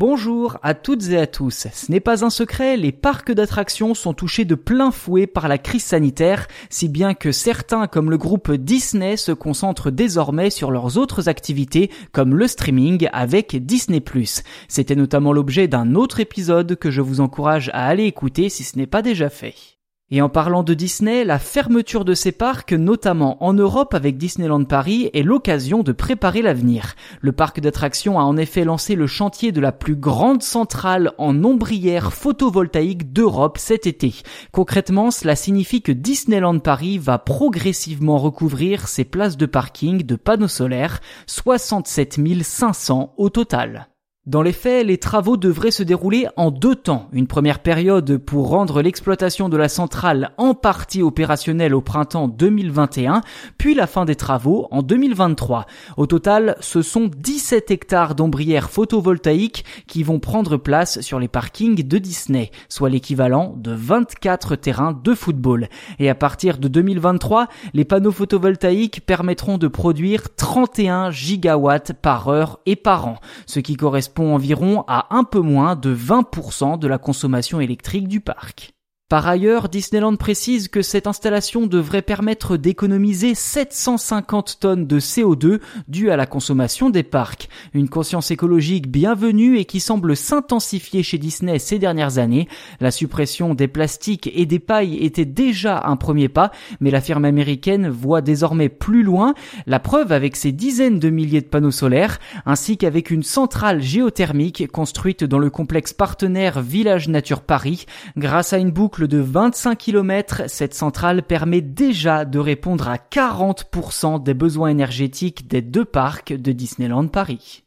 Bonjour à toutes et à tous. Ce n'est pas un secret, les parcs d'attractions sont touchés de plein fouet par la crise sanitaire, si bien que certains comme le groupe Disney se concentrent désormais sur leurs autres activités comme le streaming avec Disney ⁇ C'était notamment l'objet d'un autre épisode que je vous encourage à aller écouter si ce n'est pas déjà fait. Et en parlant de Disney, la fermeture de ces parcs, notamment en Europe avec Disneyland Paris, est l'occasion de préparer l'avenir. Le parc d'attractions a en effet lancé le chantier de la plus grande centrale en ombrière photovoltaïque d'Europe cet été. Concrètement, cela signifie que Disneyland Paris va progressivement recouvrir ses places de parking de panneaux solaires, 67 500 au total. Dans les faits, les travaux devraient se dérouler en deux temps. Une première période pour rendre l'exploitation de la centrale en partie opérationnelle au printemps 2021, puis la fin des travaux en 2023. Au total, ce sont 17 hectares d'ombrières photovoltaïques qui vont prendre place sur les parkings de Disney, soit l'équivalent de 24 terrains de football. Et à partir de 2023, les panneaux photovoltaïques permettront de produire 31 gigawatts par heure et par an, ce qui correspond environ à un peu moins de 20% de la consommation électrique du parc. Par ailleurs, Disneyland précise que cette installation devrait permettre d'économiser 750 tonnes de CO2 dues à la consommation des parcs. Une conscience écologique bienvenue et qui semble s'intensifier chez Disney ces dernières années. La suppression des plastiques et des pailles était déjà un premier pas, mais la firme américaine voit désormais plus loin, la preuve avec ses dizaines de milliers de panneaux solaires, ainsi qu'avec une centrale géothermique construite dans le complexe partenaire Village Nature Paris, grâce à une de 25 km, cette centrale permet déjà de répondre à 40% des besoins énergétiques des deux parcs de Disneyland Paris.